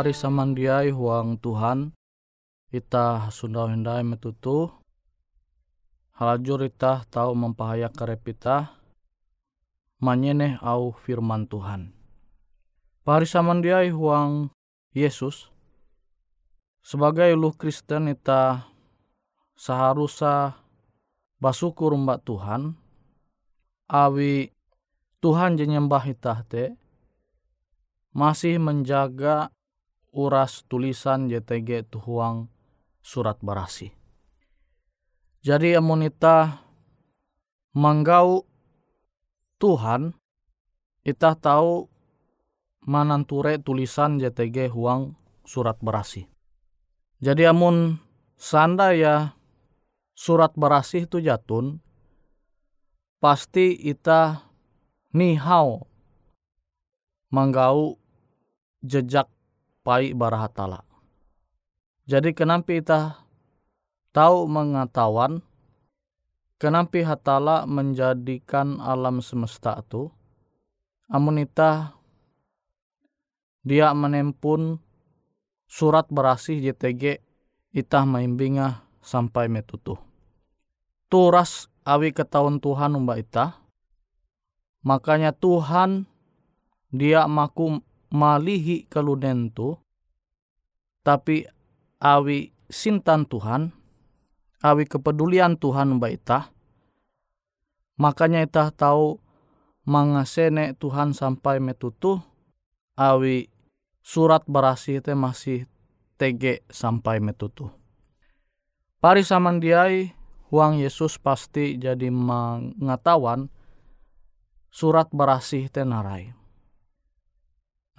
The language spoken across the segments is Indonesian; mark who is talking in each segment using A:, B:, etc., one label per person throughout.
A: Pahari samandiai huang Tuhan Ita sunda hendai metutu Halajur ita tahu mempahaya karepita Manyene au firman Tuhan. Pahari samandiai huang Yesus Sebagai ulu Kristen ita seharusnya basukur mbak Tuhan awi Tuhan jenyembah itah te masih menjaga uras tulisan JTG tuhuang surat berasi. Jadi amunita menggau Tuhan, kita tahu mananture tulisan JTG huang surat berasi. Jadi amun sanda ya surat berasi itu jatun, pasti ita nihau menggau jejak pai barahatala. Jadi kenapa kita tahu mengetahuan kenapa hatala menjadikan alam semesta itu amun ita dia menempun surat berasih JTG itah maimbinga sampai metutu. Turas awi ketahuan Tuhan umba ita. Makanya Tuhan dia maku malihi kaluden tu tapi awi sintan Tuhan awi kepedulian Tuhan baita makanya itah tahu mangasene Tuhan sampai metutu awi surat berasi itu masih tege sampai metutu pari samandiai huang Yesus pasti jadi mengetahuan surat berasi tenarai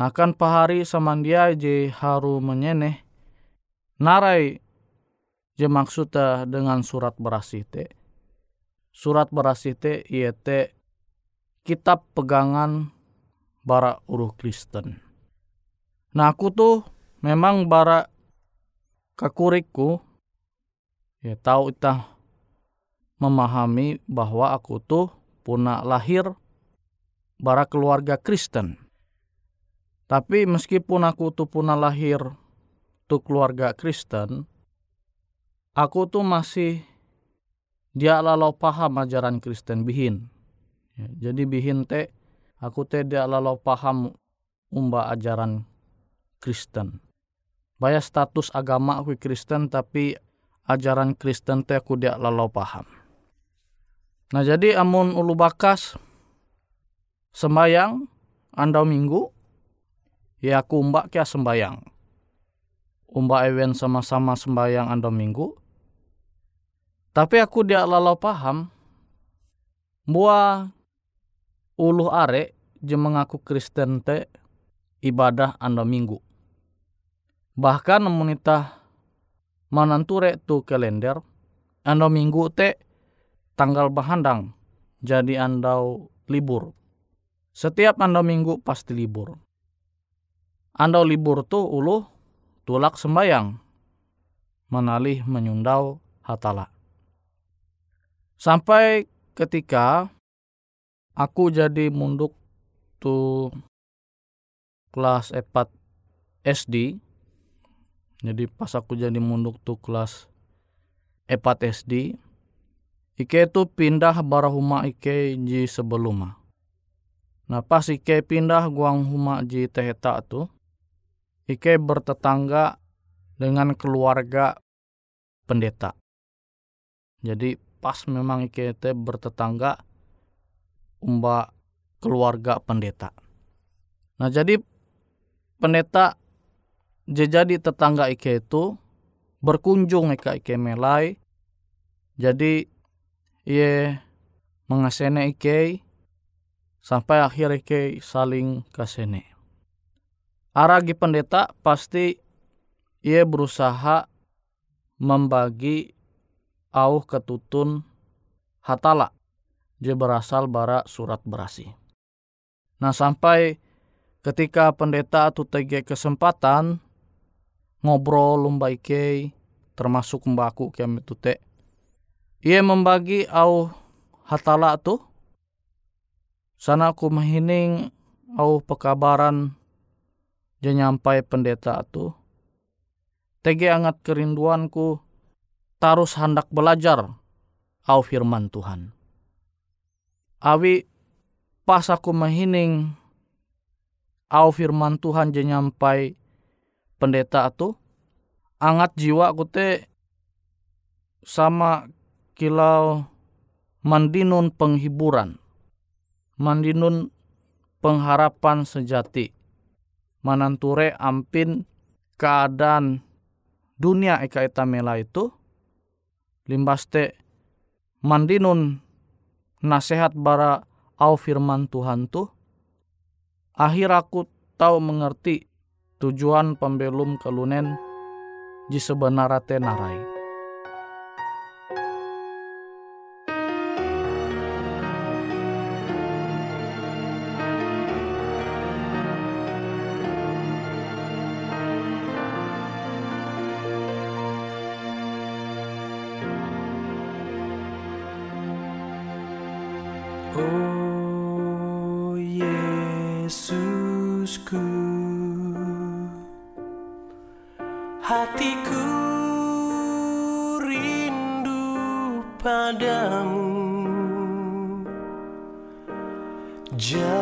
A: akan pahari samandia je haru menyeneh narai je maksudnya dengan surat berasih te. Surat berasih te kitab pegangan bara uruh Kristen. Nah aku tuh memang bara kakurikku ya tahu itah memahami bahwa aku tuh puna lahir bara keluarga Kristen. Tapi meskipun aku tuh puna lahir tuh keluarga Kristen, aku tuh masih dia lalau paham ajaran Kristen bihin. Ya, jadi bihin teh aku teh dia lalau paham umba ajaran Kristen. Baya status agama aku Kristen tapi ajaran Kristen teh aku dia lalau paham. Nah jadi amun ulu bakas sembayang andau minggu ya aku mbak kia sembayang. Umba ewen sama-sama sembayang anda minggu. Tapi aku dia lalau paham. Buah uluh are je mengaku Kristen te ibadah anda minggu. Bahkan memunita mananture tu kalender anda minggu te tanggal bahandang jadi andau libur. Setiap anda minggu pasti libur. Anda libur tu ulu tulak sembayang menalih menyundau hatala. Sampai ketika aku jadi munduk tu kelas 4 SD. Jadi pas aku jadi munduk tu kelas 4 SD. Ike tu pindah barahuma Ike ji sebelum. Nah pas Ike pindah guang huma ji teheta tu. Ike bertetangga dengan keluarga pendeta. Jadi pas memang Ike te bertetangga umba keluarga pendeta. Nah jadi pendeta jadi tetangga Ike itu berkunjung Ike Ike melai. Jadi ia mengasene Ike sampai akhir Ike saling kasene. Aragi pendeta pasti ia berusaha membagi au ketutun hatala dia berasal bara surat berasi. Nah sampai ketika pendeta atau tege kesempatan ngobrol lumba ike termasuk mbaku kiam itu te. Ia membagi au hatala tu sana aku mahining au pekabaran
B: je nyampai pendeta tu tege angat kerinduanku tarus hendak belajar au firman Tuhan. Awi pas aku mahining au firman Tuhan je nyampai pendeta tu angat jiwa aku te sama kilau mandinun penghiburan mandinun pengharapan sejati mananture ampin keadaan dunia eka mela itu limbaste mandinun nasehat bara au firman Tuhan tu akhir aku tahu mengerti tujuan pembelum kelunen di sebenarnya narai.
C: Just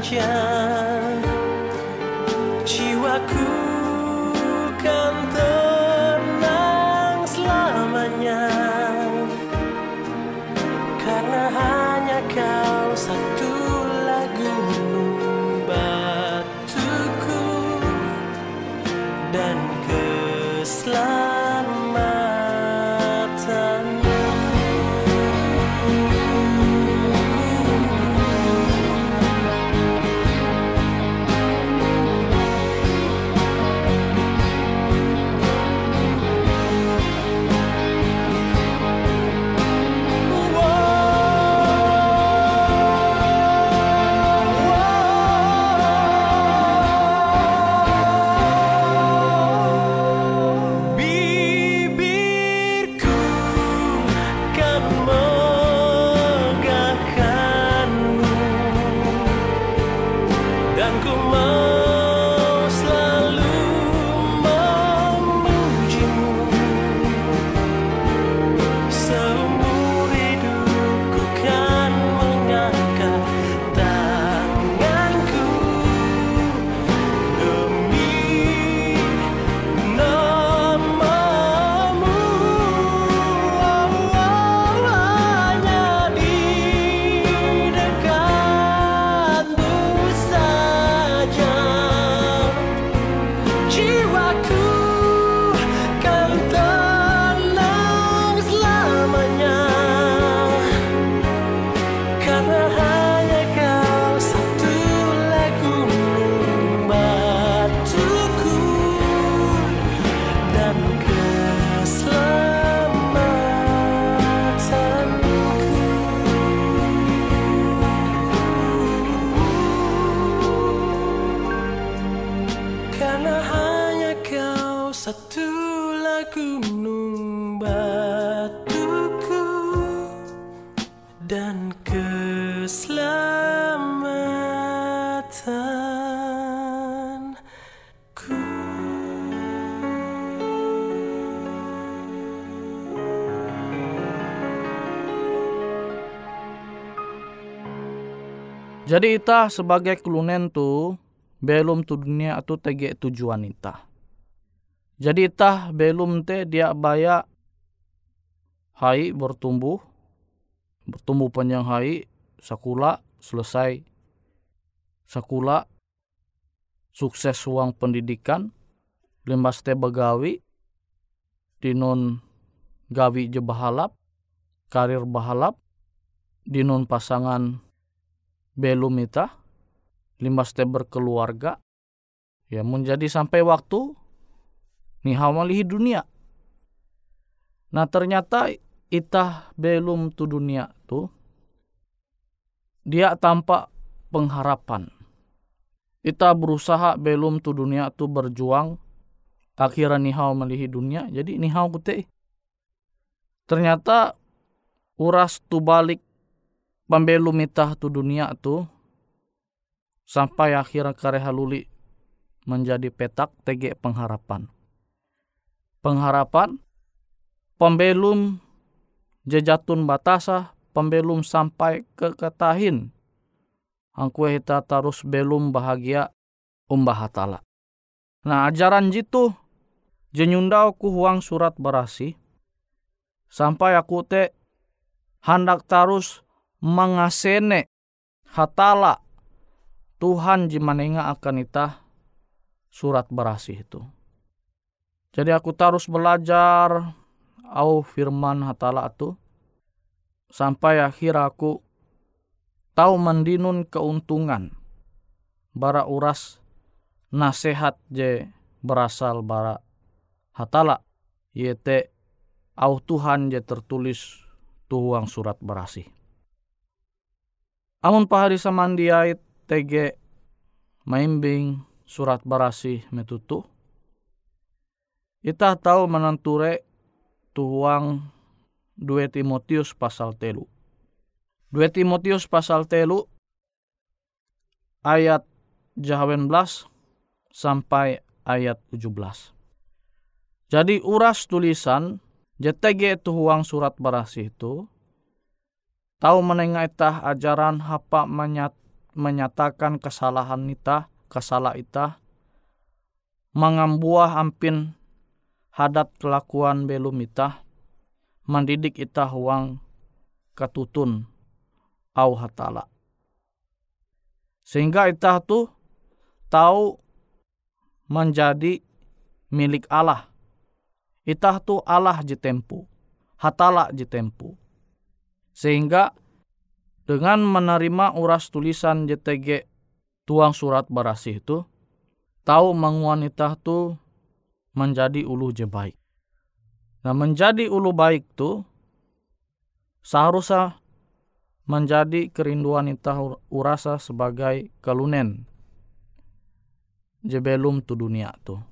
C: 家。
A: Jadi ita sebagai kelunen tu belum tu dunia tu tege tujuan ita. Jadi ita belum te dia baya hai bertumbuh bertumbuh panjang hai sakula selesai sakula sukses uang pendidikan limbas te begawi dinon gawi je bahalap karir bahalap dinon pasangan belum ita limbas te berkeluarga ya menjadi sampai waktu nihau malihi dunia. Nah ternyata ita belum tu dunia tu dia tanpa pengharapan. Ita berusaha belum tu dunia tu berjuang akhirnya nihau malihi dunia jadi nihau kute ternyata uras tu balik pembelum itah tu dunia tu sampai akhirnya kare haluli menjadi petak tege pengharapan. Pengharapan pembelum jejatun batasa pembelum sampai ke ketahin angkue kita terus belum bahagia umbah hatala. Nah ajaran jitu jenyundau ku huang surat berasi sampai aku te hendak terus mengasene hatala Tuhan jimanenga akan ita surat berasih itu. Jadi aku terus belajar au firman hatala itu sampai akhir aku tahu mendinun keuntungan bara uras nasihat je berasal bara hatala yete au Tuhan je tertulis tuhuang surat berasih. Amun pahari samandiait tege maimbing surat barasi metutu. Ita tahu menenture tuhuang 2 Timotius pasal telu. 2 Timotius pasal telu ayat jahawen belas sampai ayat 17. Jadi uras tulisan JTG tuhuang surat barasi itu tahu menengah itah ajaran hapa menyat, menyatakan kesalahan ita, kesalah ita, mengambuah ampin hadat kelakuan belum ita, mendidik ita huang katutun au hatala. Sehingga ita tu tahu menjadi milik Allah. Ita tu Allah jitempu, hatala jitempu sehingga dengan menerima uras tulisan JTG tuang surat berasih itu, tahu menguanita itu menjadi ulu je baik. Nah menjadi ulu baik itu seharusnya menjadi kerinduan ita urasa sebagai kelunen je belum tu dunia tu.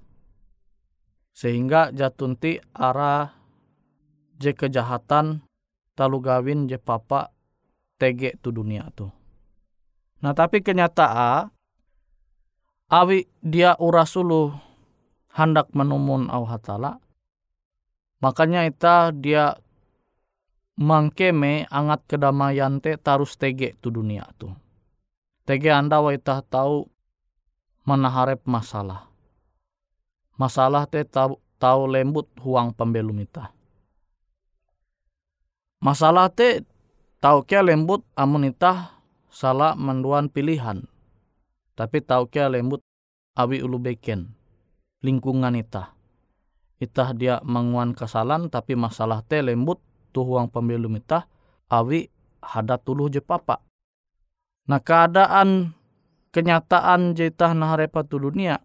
A: Sehingga jatunti arah je kejahatan talu gawin je papa tege tu dunia tu. Nah tapi kenyataan awi dia urasulu hendak menumun au hatala makanya ita dia mangkeme angat kedamaian te tarus tege tu dunia tu. Tege anda wa ita tahu menaharep masalah. Masalah te tahu, tahu lembut huang pembelum ita Masalah te tau kia lembut amun itah salah menduan pilihan. Tapi tau kia lembut awi ulu beken lingkungan itah. Itah dia menguan kesalahan tapi masalah te lembut tuhuang pembelum itah awi hadat tuluh je papa. Nah keadaan kenyataan itah naharepa tu dunia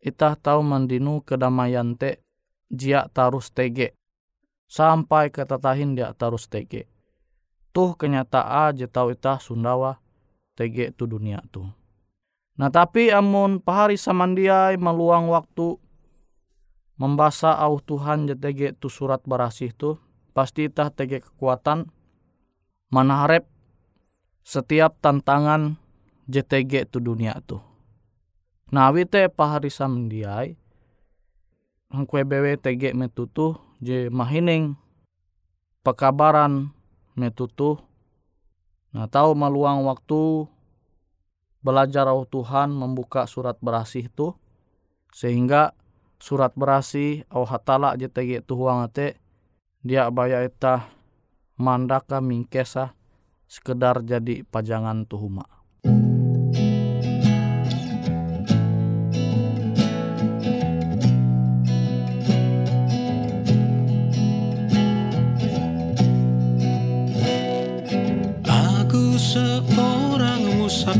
A: itah tahu mendinu kedamaian te jia tarus tege sampai ke tatahin dia terus tege. Tuh kenyataan je tau itah Sundawa tege tu dunia tu. Nah tapi amun pahari samandiai meluang waktu membaca au Tuhan JTG tu surat berasih tu pasti itah tege kekuatan manaharep setiap tantangan JTG tu dunia tu. Nah wite pahari hangkue bewe tege je mahining pekabaran metutu nah tahu meluang waktu belajar au Tuhan membuka surat berasih tu sehingga surat berasih au hatala JTG tu huang ate dia baya eta mandaka mingkesa sekedar jadi pajangan tuhuma.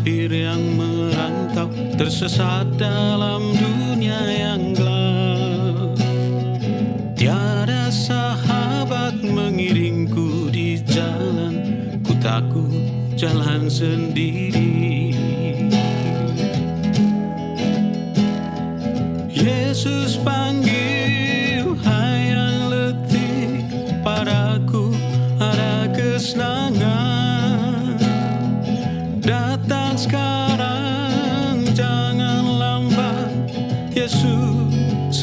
C: Musafir yang merantau Tersesat dalam dunia yang gelap. Tiada sahabat mengiringku di jalan Ku takut jalan sendiri. Yesus panggil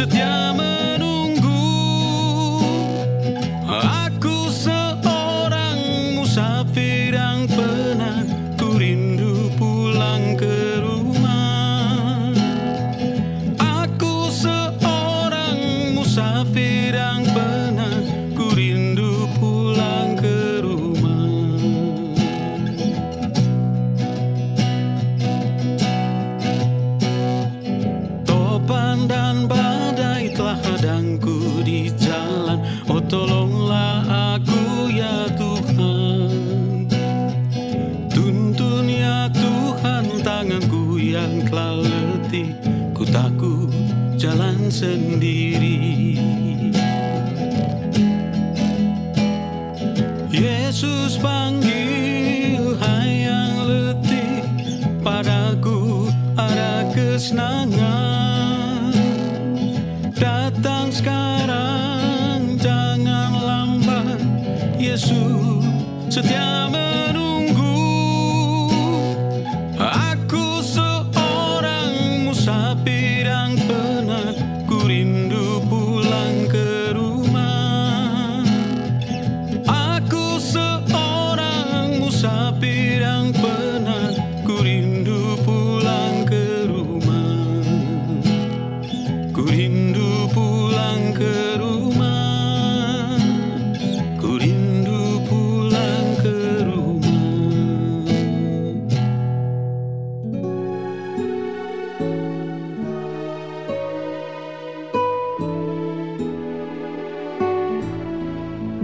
C: setia menunggu. Aku seorang musafir yang penat. Ku rindu pulang ke rumah. Aku seorang musafir yang penat. Ku rindu pulang ke rumah. Topan dan badai setia menunggu. Aku seorang musafir yang penat. Ku rindu pulang ke rumah. Aku seorang musafir yang penat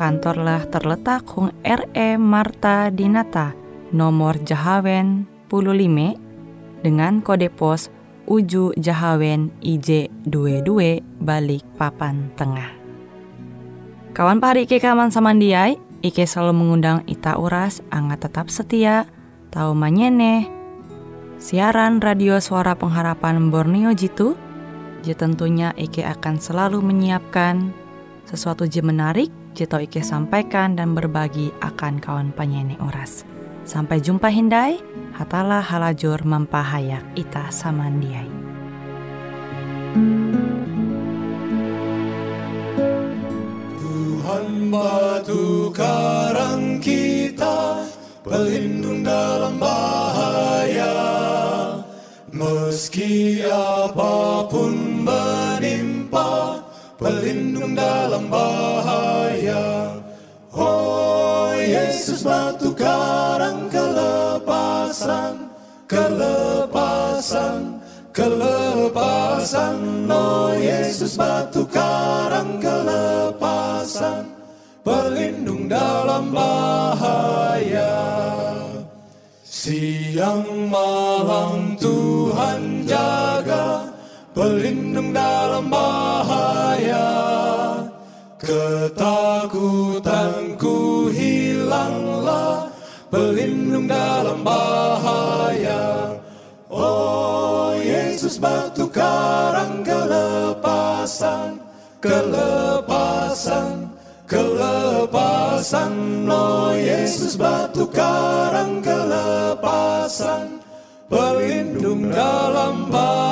D: kantorlah terletak Hung RE Marta Dinata, nomor Jahawen 15 dengan kode pos Uju Jahawen IJ22 balik papan tengah. Kawan pari Ike kaman samandiai, Ike selalu mengundang Ita Uras, angga tetap setia, tahu manyene, siaran radio suara pengharapan Borneo Jitu, je tentunya Ike akan selalu menyiapkan sesuatu je menarik, tau Ike sampaikan dan berbagi akan kawan penyanyi oras. Sampai jumpa Hindai, hatalah halajur mempahayak ita samandiai.
C: Tuhan batu karang kita Pelindung dalam bahaya Meski apa pun menimpa Pelindung dalam bahaya Oh Yesus batu karang kelepasan Kelepasan
E: kelepasan, oh Yesus batu karang kelepasan, pelindung dalam bahaya. Siang malam Tuhan jaga, pelindung dalam Ketakutanku hilanglah, pelindung dalam bahaya. Oh Yesus batu karang kelepasan, kelepasan, kelepasan. Oh Yesus batu karang kelepasan, pelindung dalam bahaya.